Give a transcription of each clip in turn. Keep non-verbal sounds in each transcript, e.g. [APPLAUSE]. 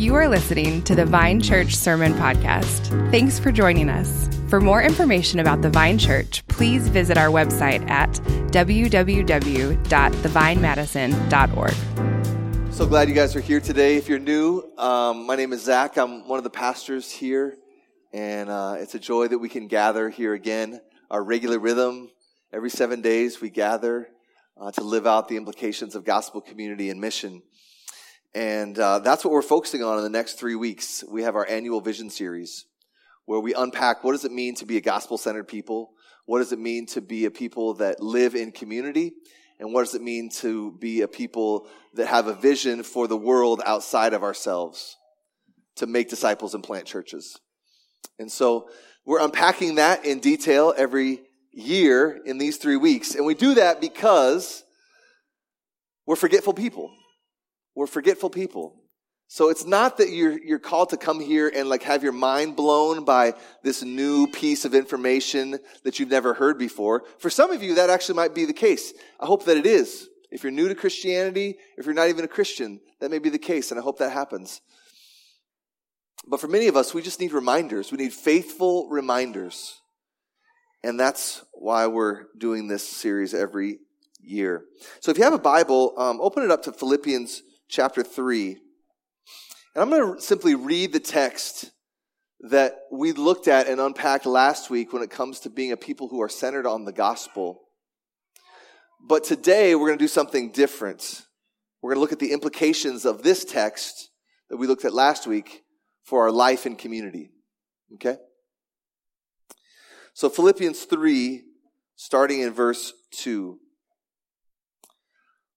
You are listening to the Vine Church Sermon Podcast. Thanks for joining us. For more information about the Vine Church, please visit our website at www.thevinemadison.org. So glad you guys are here today. If you're new, um, my name is Zach. I'm one of the pastors here, and uh, it's a joy that we can gather here again. Our regular rhythm every seven days, we gather uh, to live out the implications of gospel community and mission. And uh, that's what we're focusing on in the next three weeks. We have our annual vision series where we unpack what does it mean to be a gospel centered people? What does it mean to be a people that live in community? And what does it mean to be a people that have a vision for the world outside of ourselves to make disciples and plant churches? And so we're unpacking that in detail every year in these three weeks. And we do that because we're forgetful people. We're forgetful people. So it's not that you're, you're called to come here and like have your mind blown by this new piece of information that you've never heard before. For some of you, that actually might be the case. I hope that it is. If you're new to Christianity, if you're not even a Christian, that may be the case, and I hope that happens. But for many of us, we just need reminders. We need faithful reminders. And that's why we're doing this series every year. So if you have a Bible, um, open it up to Philippians chapter 3. And I'm going to simply read the text that we looked at and unpacked last week when it comes to being a people who are centered on the gospel. But today we're going to do something different. We're going to look at the implications of this text that we looked at last week for our life and community. Okay? So Philippians 3, starting in verse 2.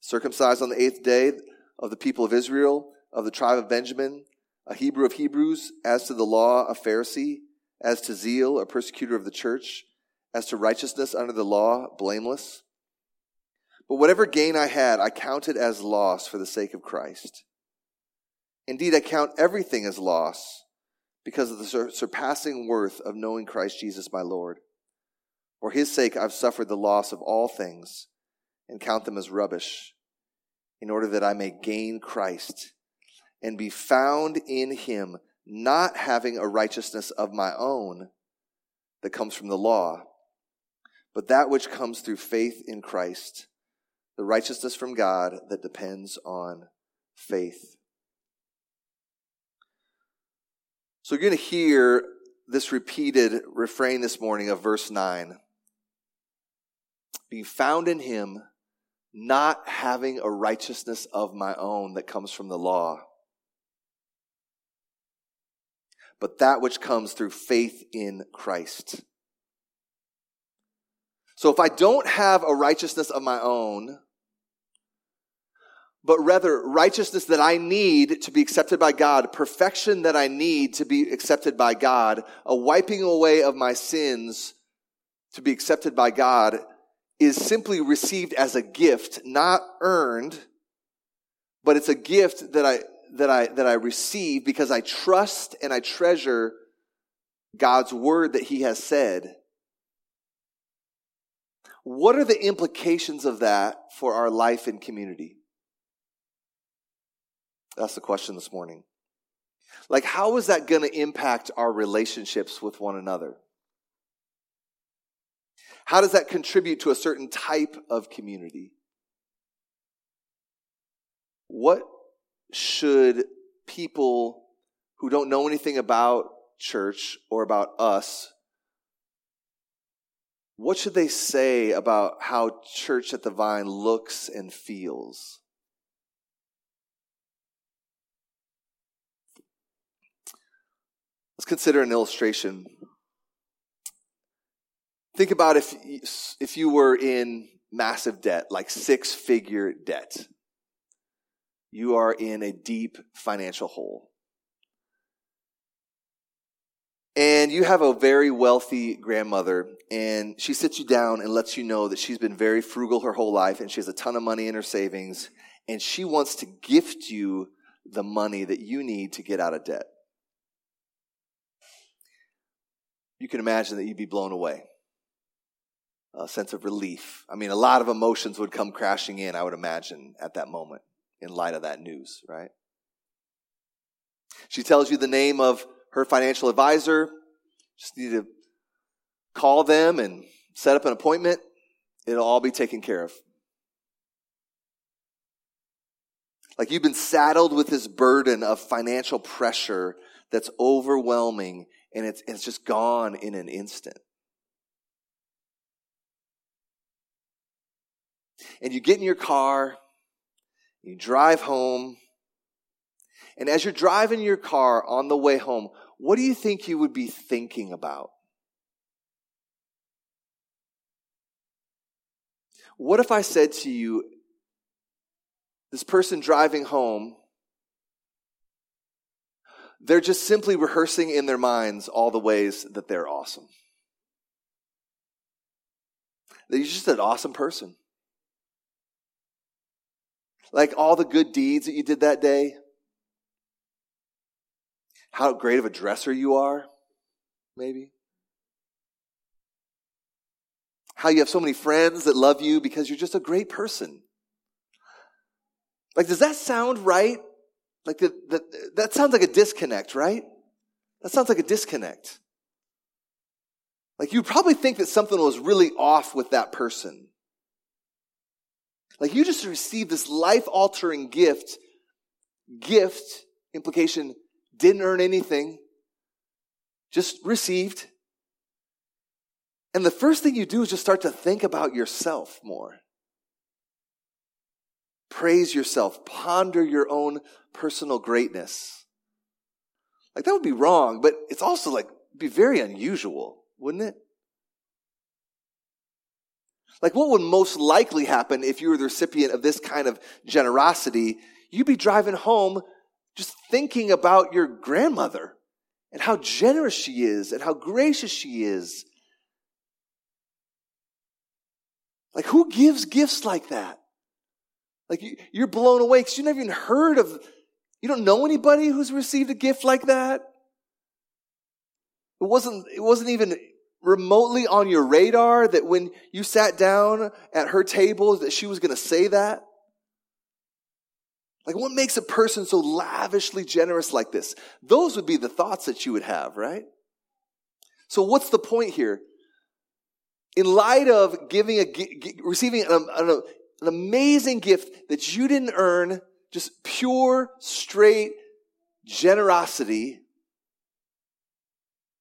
circumcised on the eighth day of the people of Israel, of the tribe of Benjamin, a Hebrew of Hebrews, as to the law, a Pharisee, as to zeal, a persecutor of the church, as to righteousness under the law, blameless. But whatever gain I had, I counted as loss for the sake of Christ. Indeed, I count everything as loss because of the surpassing worth of knowing Christ Jesus my Lord. For his sake, I've suffered the loss of all things and count them as rubbish, in order that I may gain Christ and be found in him, not having a righteousness of my own that comes from the law, but that which comes through faith in Christ, the righteousness from God that depends on faith. So you're going to hear this repeated refrain this morning of verse 9. Be found in him, not having a righteousness of my own that comes from the law, but that which comes through faith in Christ. So if I don't have a righteousness of my own, but rather righteousness that I need to be accepted by God, perfection that I need to be accepted by God, a wiping away of my sins to be accepted by God, is simply received as a gift, not earned, but it's a gift that I, that I, that I receive because I trust and I treasure God's word that he has said. What are the implications of that for our life and community? That's the question this morning. Like, how is that going to impact our relationships with one another? How does that contribute to a certain type of community? What should people who don't know anything about church or about us, what should they say about how Church at the Vine looks and feels? Let's consider an illustration Think about if, if you were in massive debt, like six figure debt. You are in a deep financial hole. and you have a very wealthy grandmother, and she sits you down and lets you know that she's been very frugal her whole life, and she has a ton of money in her savings, and she wants to gift you the money that you need to get out of debt. You can imagine that you'd be blown away. A sense of relief. I mean, a lot of emotions would come crashing in, I would imagine, at that moment in light of that news, right? She tells you the name of her financial advisor. Just need to call them and set up an appointment. It'll all be taken care of. Like you've been saddled with this burden of financial pressure that's overwhelming and it's, it's just gone in an instant. And you get in your car, you drive home, and as you're driving your car on the way home, what do you think you would be thinking about? What if I said to you, this person driving home, they're just simply rehearsing in their minds all the ways that they're awesome. They're just an awesome person. Like all the good deeds that you did that day, how great of a dresser you are, maybe. How you have so many friends that love you because you're just a great person. Like, does that sound right? Like, the, the, that sounds like a disconnect, right? That sounds like a disconnect. Like, you probably think that something was really off with that person. Like, you just received this life altering gift. Gift, implication, didn't earn anything, just received. And the first thing you do is just start to think about yourself more. Praise yourself, ponder your own personal greatness. Like that would be wrong, but it's also like be very unusual, wouldn't it? Like what would most likely happen if you were the recipient of this kind of generosity? You'd be driving home just thinking about your grandmother and how generous she is and how gracious she is. Like, who gives gifts like that? Like, you're blown away because you never even heard of, you don't know anybody who's received a gift like that. It wasn't, it wasn't even remotely on your radar that when you sat down at her table that she was going to say that. Like, what makes a person so lavishly generous like this? Those would be the thoughts that you would have, right? So, what's the point here? In light of giving a, receiving an, an, an amazing gift that you didn't earn, just pure, straight generosity,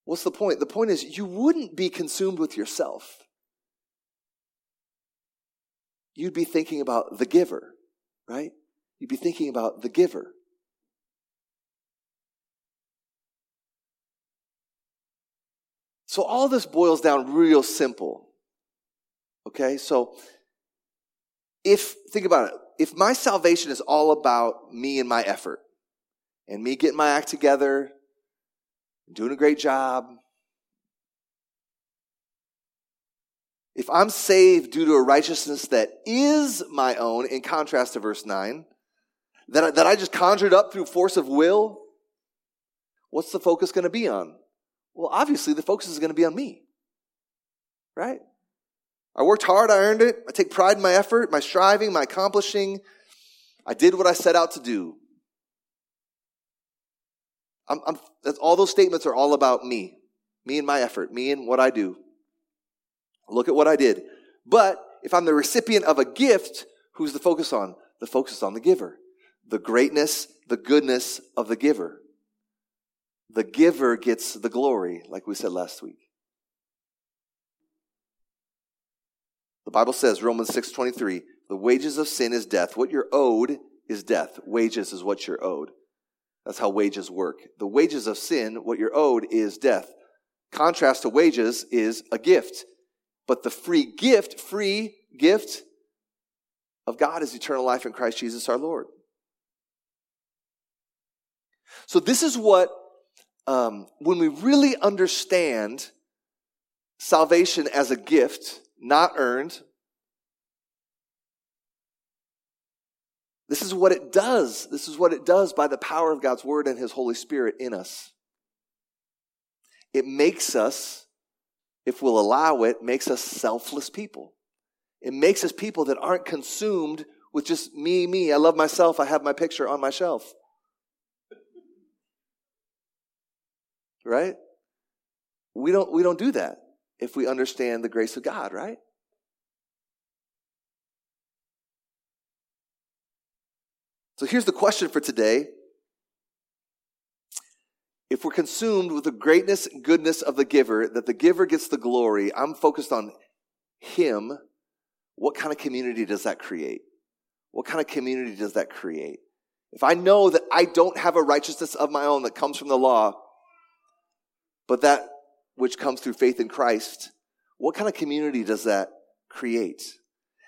what's the point? The point is you wouldn't be consumed with yourself. You'd be thinking about the giver, right? You'd be thinking about the giver. So all this boils down real simple. Okay? So if, think about it, if my salvation is all about me and my effort, and me getting my act together, doing a great job, if I'm saved due to a righteousness that is my own, in contrast to verse 9, that I, that I just conjured up through force of will, what's the focus going to be on? Well, obviously, the focus is going to be on me. Right? I worked hard, I earned it. I take pride in my effort, my striving, my accomplishing. I did what I set out to do. I'm, I'm, all those statements are all about me, me and my effort, me and what I do. Look at what I did. But if I'm the recipient of a gift, who's the focus on? The focus is on the giver the greatness, the goodness of the giver. The giver gets the glory, like we said last week. The Bible says, Romans 6.23, the wages of sin is death. What you're owed is death. Wages is what you're owed. That's how wages work. The wages of sin, what you're owed is death. Contrast to wages is a gift. But the free gift, free gift of God is eternal life in Christ Jesus our Lord. So this is what um, when we really understand salvation as a gift, not earned, this is what it does. This is what it does by the power of God's Word and His Holy Spirit in us. It makes us, if we'll allow it, makes us selfless people. It makes us people that aren't consumed with just me, me. I love myself. I have my picture on my shelf. Right? We don't, we don't do that if we understand the grace of God, right? So here's the question for today. If we're consumed with the greatness and goodness of the giver, that the giver gets the glory, I'm focused on him, what kind of community does that create? What kind of community does that create? If I know that I don't have a righteousness of my own that comes from the law, but that which comes through faith in Christ, what kind of community does that create?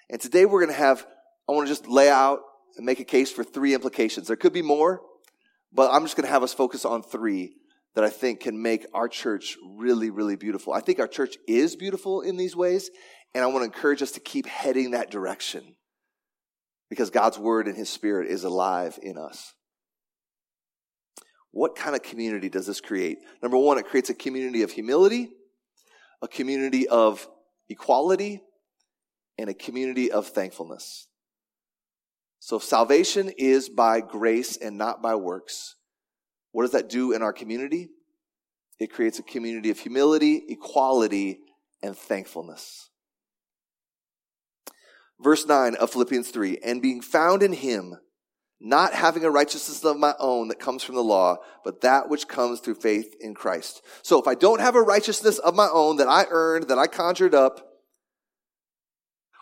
And today we're going to have, I want to just lay out and make a case for three implications. There could be more, but I'm just going to have us focus on three that I think can make our church really, really beautiful. I think our church is beautiful in these ways, and I want to encourage us to keep heading that direction because God's word and his spirit is alive in us. What kind of community does this create? Number one, it creates a community of humility, a community of equality, and a community of thankfulness. So salvation is by grace and not by works. What does that do in our community? It creates a community of humility, equality, and thankfulness. Verse 9 of Philippians 3 And being found in him, not having a righteousness of my own that comes from the law, but that which comes through faith in Christ. So if I don't have a righteousness of my own that I earned, that I conjured up,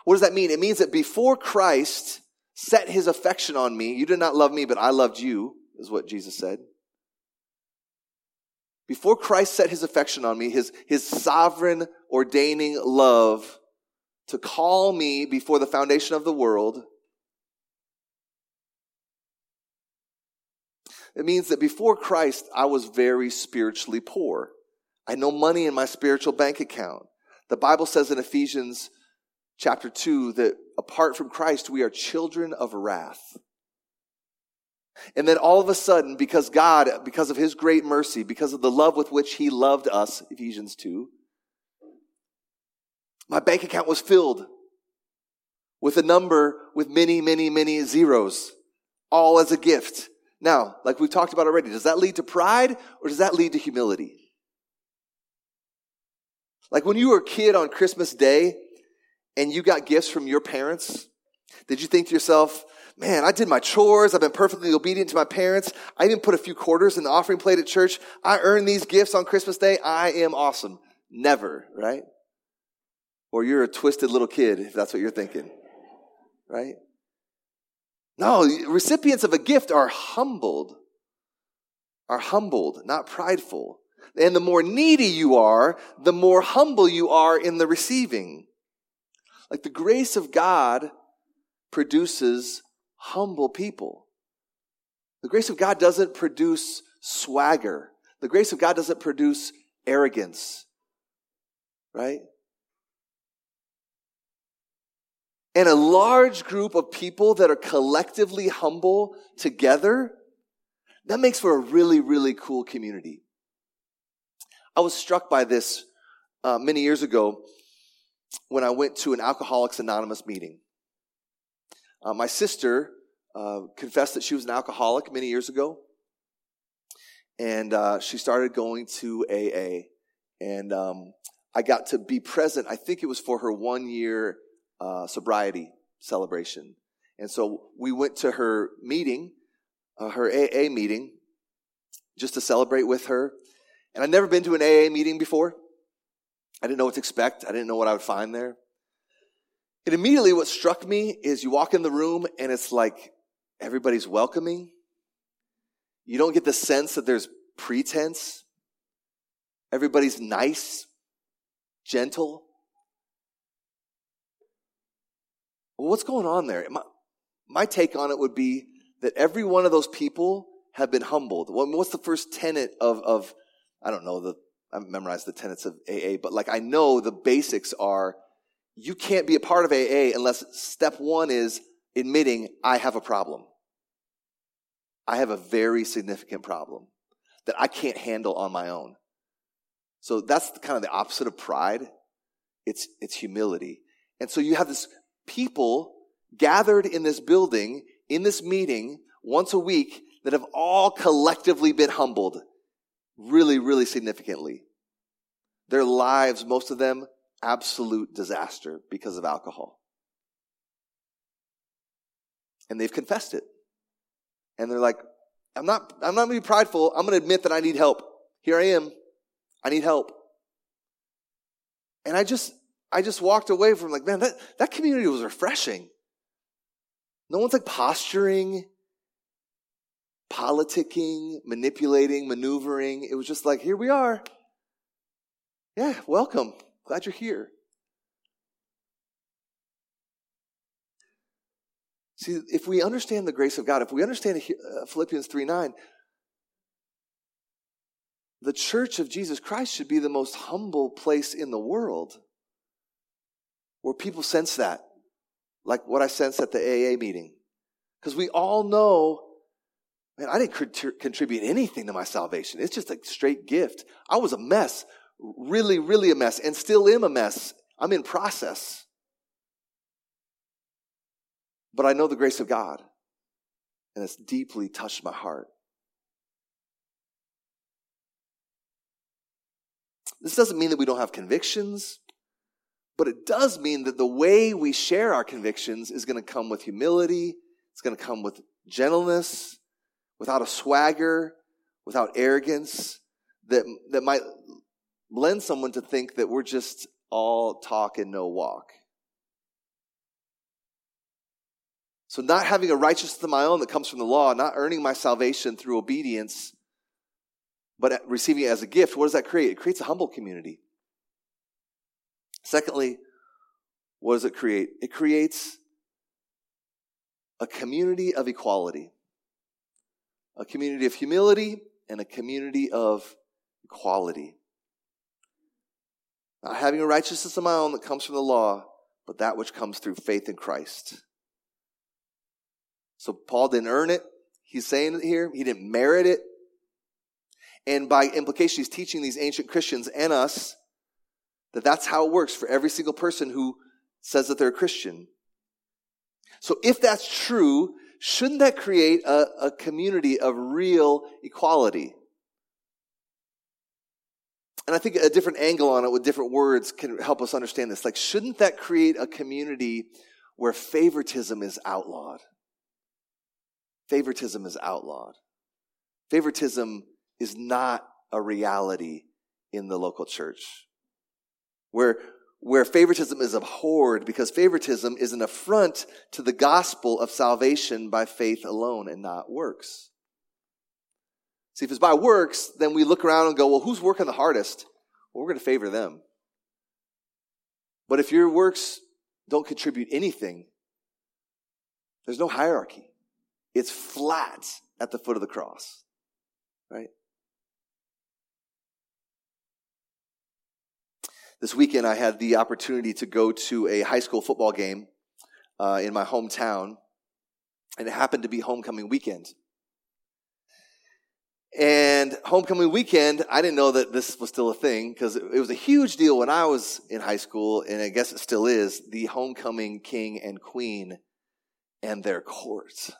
what does that mean? It means that before Christ set his affection on me, you did not love me, but I loved you, is what Jesus said. Before Christ set his affection on me, his, his sovereign ordaining love to call me before the foundation of the world, it means that before Christ, I was very spiritually poor. I had no money in my spiritual bank account. The Bible says in Ephesians chapter 2 that apart from Christ, we are children of wrath. And then all of a sudden, because God, because of His great mercy, because of the love with which He loved us, Ephesians 2, my bank account was filled with a number with many, many, many zeros, all as a gift. Now, like we've talked about already, does that lead to pride or does that lead to humility? Like when you were a kid on Christmas Day and you got gifts from your parents, did you think to yourself, man, I did my chores. I've been perfectly obedient to my parents. I even put a few quarters in the offering plate at church. I earned these gifts on Christmas Day. I am awesome. Never, right? Or you're a twisted little kid, if that's what you're thinking. Right? No, recipients of a gift are humbled, are humbled, not prideful. And the more needy you are, the more humble you are in the receiving. Like the grace of God produces humble people. The grace of God doesn't produce swagger. The grace of God doesn't produce arrogance. Right? and a large group of people that are collectively humble together, that makes for a really, really cool community. I was struck by this uh, many years ago when I went to an Alcoholics Anonymous meeting. Uh, my sister uh, confessed that she was an alcoholic many years ago, and uh, she started going to AA. And um, I got to be present. I think it was for her one year uh, sobriety celebration. And so we went to her meeting, uh, her AA meeting, just to celebrate with her. And I'd never been to an AA meeting before. I didn't know what to expect. I didn't know what I would find there. And immediately what struck me is you walk in the room and it's like everybody's welcoming. You don't get the sense that there's pretense. Everybody's nice, gentle. Well, what's going on there? My, my take on it would be that every one of those people have been humbled. What's the first tenet of, of I don't know the, I memorized the tenets of AA, but like I know the basics are you can't be a part of AA unless step one is admitting I have a problem. I have a very significant problem that I can't handle on my own. So that's kind of the opposite of pride. It's, it's humility. And so you have this people gathered in this building, in this meeting, once a week, that have all collectively been humbled really, really significantly. Their lives, most of them, absolute disaster because of alcohol. And they've confessed it. And they're like, I'm not, I'm not to be prideful. I'm to admit that I need help. Here I am. I need help. And I just, I just walked away from like, man, that, that community was refreshing. No one's like posturing, politicking, manipulating, maneuvering. It was just like, here we are. Yeah, welcome. Glad you're here. See, if we understand the grace of God, if we understand uh, Philippians 3 9, the church of Jesus Christ should be the most humble place in the world where people sense that, like what I sensed at the AA meeting. Because we all know, man, I didn't contribute anything to my salvation. It's just a straight gift. I was a mess, really, really a mess, and still am a mess. I'm in process. But I know the grace of God, and it's deeply touched my heart. This doesn't mean that we don't have convictions, but it does mean that the way we share our convictions is going to come with humility, it's going to come with gentleness, without a swagger, without arrogance, that, that might lend someone to think that we're just all talk and no walk. So, not having a righteousness of my own that comes from the law, not earning my salvation through obedience, but receiving it as a gift, what does that create? It creates a humble community. Secondly, what does it create? It creates a community of equality, a community of humility, and a community of equality. Not having a righteousness of my own that comes from the law, but that which comes through faith in Christ. So Paul didn't earn it. He's saying it here. He didn't merit it. And by implication, he's teaching these ancient Christians and us that that's how it works for every single person who says that they're a Christian. So if that's true, shouldn't that create a, a community of real equality? And I think a different angle on it with different words can help us understand this. Like, shouldn't that create a community where favoritism is outlawed? Favoritism is outlawed. Favoritism is not a reality in the local church. Where, where favoritism is abhorred because favoritism is an affront to the gospel of salvation by faith alone and not works. See, if it's by works, then we look around and go, well, who's working the hardest? Well, we're going to favor them. But if your works don't contribute anything, there's no hierarchy. It's flat at the foot of the cross, right? This weekend, I had the opportunity to go to a high school football game uh, in my hometown, and it happened to be homecoming weekend. And homecoming weekend, I didn't know that this was still a thing because it was a huge deal when I was in high school, and I guess it still is the homecoming king and queen and their court.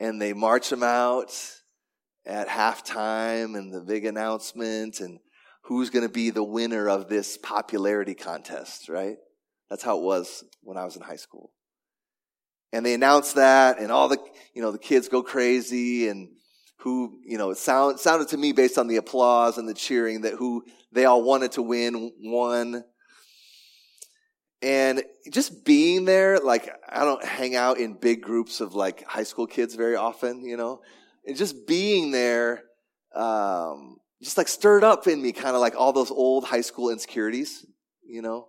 And they march them out at halftime and the big announcement and who's going to be the winner of this popularity contest, right? That's how it was when I was in high school. And they announced that and all the, you know, the kids go crazy and who, you know, it sound, sounded to me based on the applause and the cheering that who they all wanted to win won. And just being there, like, I don't hang out in big groups of like high school kids very often, you know, and just being there, um, just like stirred up in me kind of like all those old high school insecurities, you know,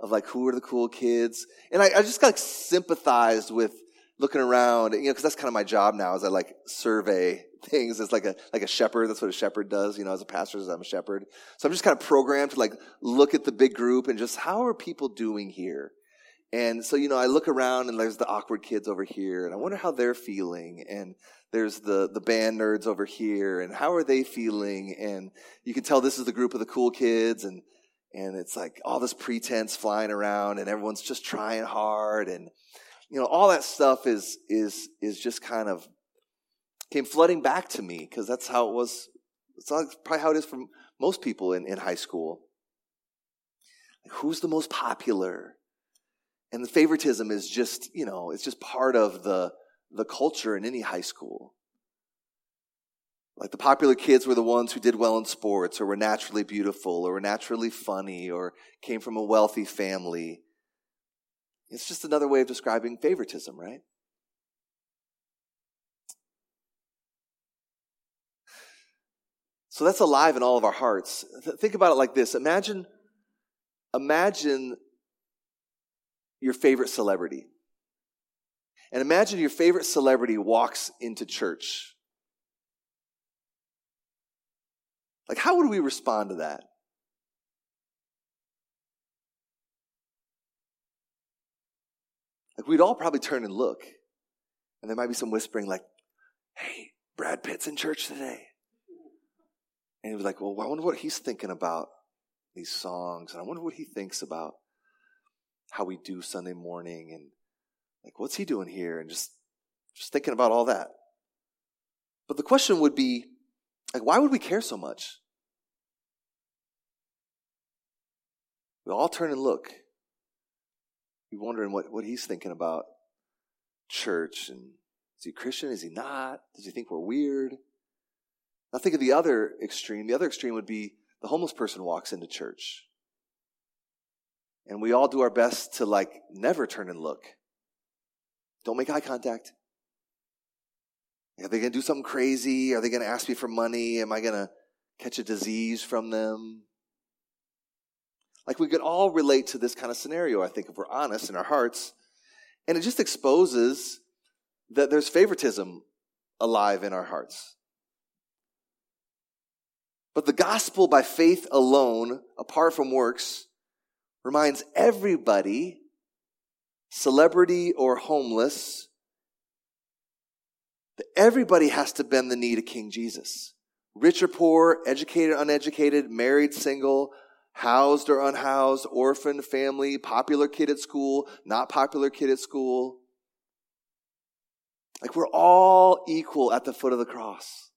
of like who are the cool kids. And I, I just like sympathized with looking around, you know, because that's kind of my job now. Is I like survey [LAUGHS] things. It's like a like a shepherd. That's what a shepherd does. You know, as a pastor, as I'm a shepherd. So I'm just kind of programmed to like look at the big group and just how are people doing here. And so, you know, I look around and there's the awkward kids over here, and I wonder how they're feeling. And there's the, the band nerds over here, and how are they feeling? And you can tell this is the group of the cool kids, and, and it's like all this pretense flying around, and everyone's just trying hard. And, you know, all that stuff is, is, is just kind of came flooding back to me because that's how it was. It's probably how it is for most people in, in high school. Like, who's the most popular? And the favoritism is just, you know, it's just part of the, the culture in any high school. Like the popular kids were the ones who did well in sports or were naturally beautiful or were naturally funny or came from a wealthy family. It's just another way of describing favoritism, right? So that's alive in all of our hearts. Think about it like this. Imagine, imagine your favorite celebrity. And imagine your favorite celebrity walks into church. Like, how would we respond to that? Like, we'd all probably turn and look. And there might be some whispering, like, hey, Brad Pitt's in church today. And he was like, well, I wonder what he's thinking about these songs. And I wonder what he thinks about how we do Sunday morning and like what's he doing here and just just thinking about all that. But the question would be like why would we care so much? We all turn and look. We wondering what, what he's thinking about church and is he Christian? Is he not? Does he think we're weird? Now think of the other extreme. The other extreme would be the homeless person walks into church. And we all do our best to like never turn and look. Don't make eye contact. Are they going to do something crazy? Are they going to ask me for money? Am I going to catch a disease from them? Like we could all relate to this kind of scenario, I think, if we're honest in our hearts. And it just exposes that there's favoritism alive in our hearts. But the gospel by faith alone, apart from works, reminds everybody, celebrity or homeless, that everybody has to bend the knee to King Jesus. Rich or poor, educated, uneducated, married, single, housed or unhoused, orphan, family, popular kid at school, not popular kid at school. Like we're all equal at the foot of the cross.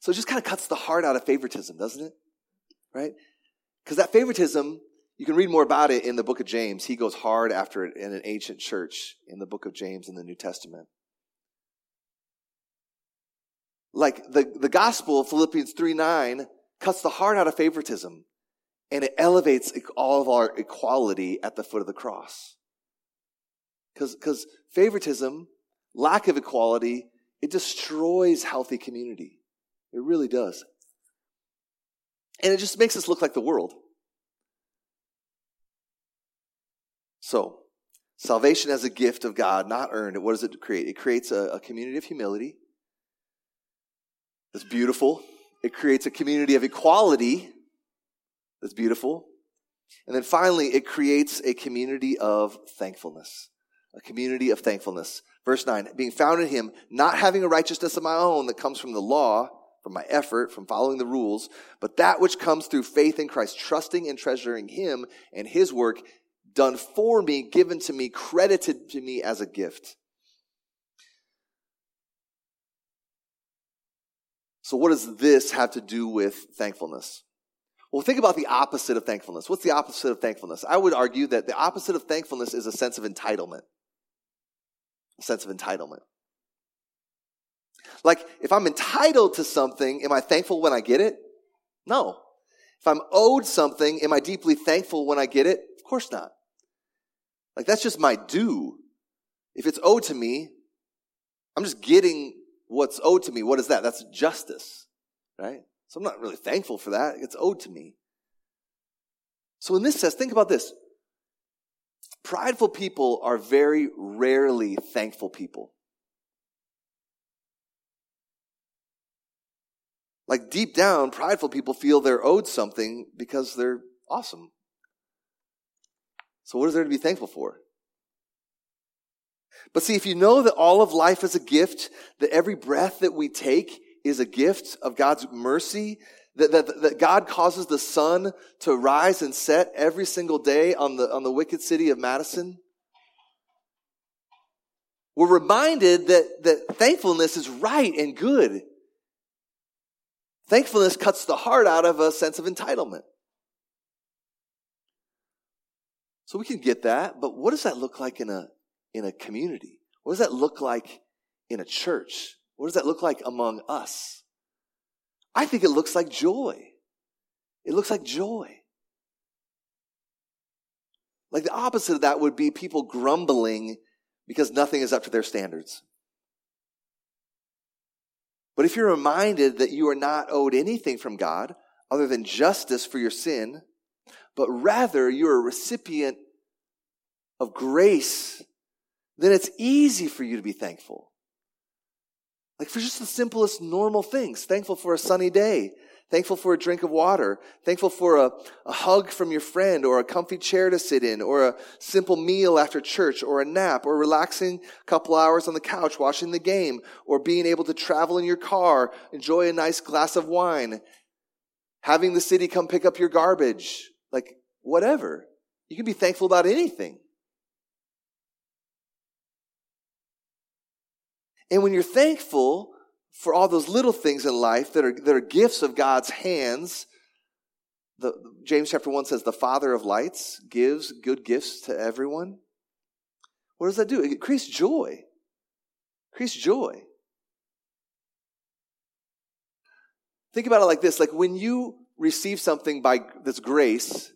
So it just kind of cuts the heart out of favoritism, doesn't it? Right? Because that favoritism, you can read more about it in the book of James. He goes hard after it in an ancient church in the book of James in the New Testament. Like the, the gospel, Philippians 3 9, cuts the heart out of favoritism and it elevates all of our equality at the foot of the cross. Because favoritism, lack of equality, it destroys healthy community. It really does. And it just makes us look like the world. So, salvation as a gift of God, not earned. What does it create? It creates a, a community of humility. That's beautiful. It creates a community of equality. That's beautiful. And then finally, it creates a community of thankfulness. A community of thankfulness. Verse 9, being found in him, not having a righteousness of my own that comes from the law, from my effort, from following the rules, but that which comes through faith in Christ, trusting and treasuring Him and His work done for me, given to me, credited to me as a gift. So, what does this have to do with thankfulness? Well, think about the opposite of thankfulness. What's the opposite of thankfulness? I would argue that the opposite of thankfulness is a sense of entitlement. A sense of entitlement. Like, if I'm entitled to something, am I thankful when I get it? No. If I'm owed something, am I deeply thankful when I get it? Of course not. Like, that's just my due. If it's owed to me, I'm just getting what's owed to me. What is that? That's justice, right? So I'm not really thankful for that. It's owed to me. So in this sense, think about this. Prideful people are very rarely thankful people. Like deep down, prideful people feel they're owed something because they're awesome. So, what is there to be thankful for? But see, if you know that all of life is a gift, that every breath that we take is a gift of God's mercy, that, that, that God causes the sun to rise and set every single day on the, on the wicked city of Madison, we're reminded that, that thankfulness is right and good. Thankfulness cuts the heart out of a sense of entitlement. So we can get that, but what does that look like in a, in a community? What does that look like in a church? What does that look like among us? I think it looks like joy. It looks like joy. Like the opposite of that would be people grumbling because nothing is up to their standards. But if you're reminded that you are not owed anything from God other than justice for your sin, but rather you're a recipient of grace, then it's easy for you to be thankful. Like for just the simplest normal things. Thankful for a sunny day. Thankful for a drink of water. Thankful for a, a hug from your friend or a comfy chair to sit in or a simple meal after church or a nap or relaxing a couple hours on the couch watching the game or being able to travel in your car, enjoy a nice glass of wine, having the city come pick up your garbage, like whatever. You can be thankful about anything. And when you're thankful for all those little things in life that are, that are gifts of God's hands, the, James chapter 1 says, the Father of lights gives good gifts to everyone. What does that do? It increases joy. Increase joy. Think about it like this like when you receive something by this grace,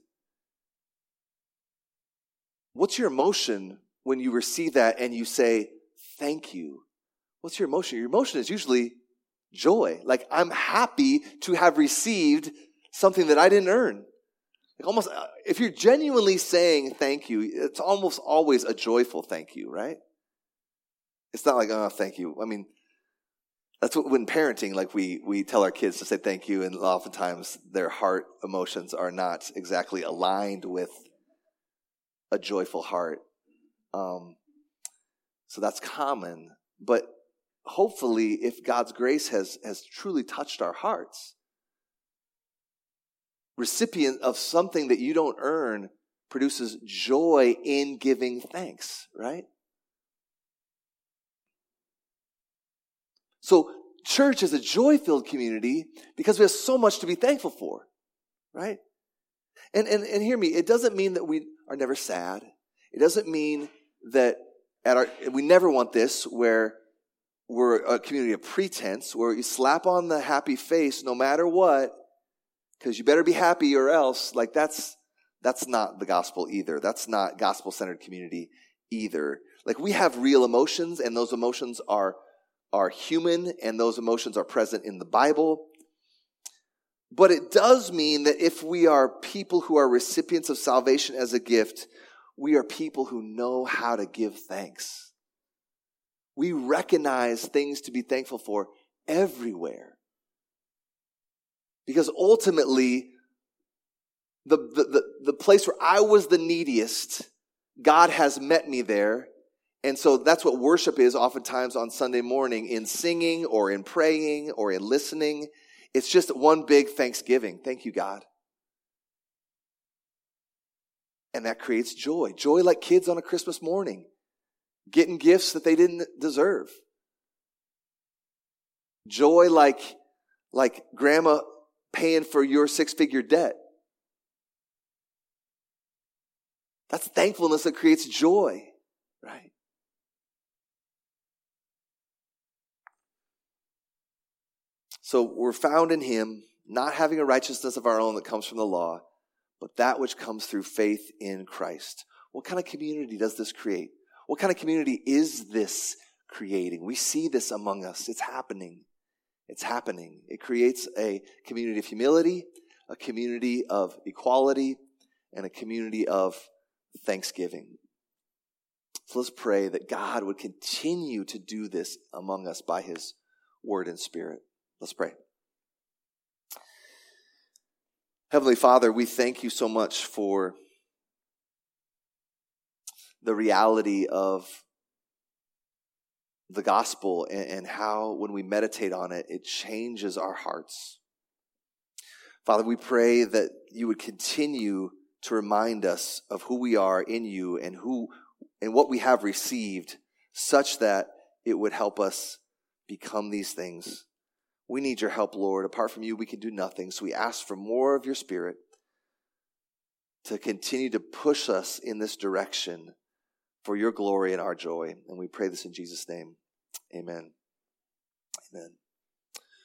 what's your emotion when you receive that and you say, Thank you? What's your emotion? Your emotion is usually joy. Like, I'm happy to have received something that I didn't earn. Like almost, uh, if you're genuinely saying thank you, it's almost always a joyful thank you, right? It's not like, oh, thank you. I mean, that's what when parenting, like we, we tell our kids to say thank you, and oftentimes their heart emotions are not exactly aligned with a joyful heart. Um, so that's common. But hopefully, if God's grace has, has truly touched our hearts, recipient of something that you don't earn produces joy in giving thanks, right? So, church is a joy filled community because we have so much to be thankful for, right? And, and, and hear me, it doesn't mean that we are never sad. It doesn't mean that at our, we never want this where we're a community of pretense where you slap on the happy face no matter what because you better be happy or else like that's that's not the gospel either. That's not gospel centered community either. Like we have real emotions and those emotions are are human and those emotions are present in the bible. But it does mean that if we are people who are recipients of salvation as a gift we are people who know how to give thanks we recognize things to be thankful for everywhere. Because ultimately, the, the, the, the, place where I was the neediest, God has met me there. And so that's what worship is oftentimes on Sunday morning in singing or in praying or in listening. It's just one big thanksgiving. Thank you, God. And that creates joy. Joy like kids on a Christmas morning getting gifts that they didn't deserve. Joy like, like grandma paying for your six figure debt. That's thankfulness that creates joy, right? So we're found in Him, not having a righteousness of our own that comes from the law, but that which comes through faith in Christ. What kind of community does this create? What kind of community is this creating? We see this among us. It's happening. It's happening. It creates a community of humility, a community of equality, and a community of thanksgiving. So let's pray that God would continue to do this among us by his word and spirit. Let's pray. Heavenly Father, we thank you so much for the reality of the gospel and, and, how, when we meditate on it, it changes our hearts. Father, we pray that you would continue to remind us of who we are in you and who and what we have received, such that it would help us become these things. We need your help, Lord. Apart from you, we can do nothing. So we ask for more of your spirit to continue to push us in this direction for your glory and our joy. And we pray this in Jesus' name. Amen. Amen.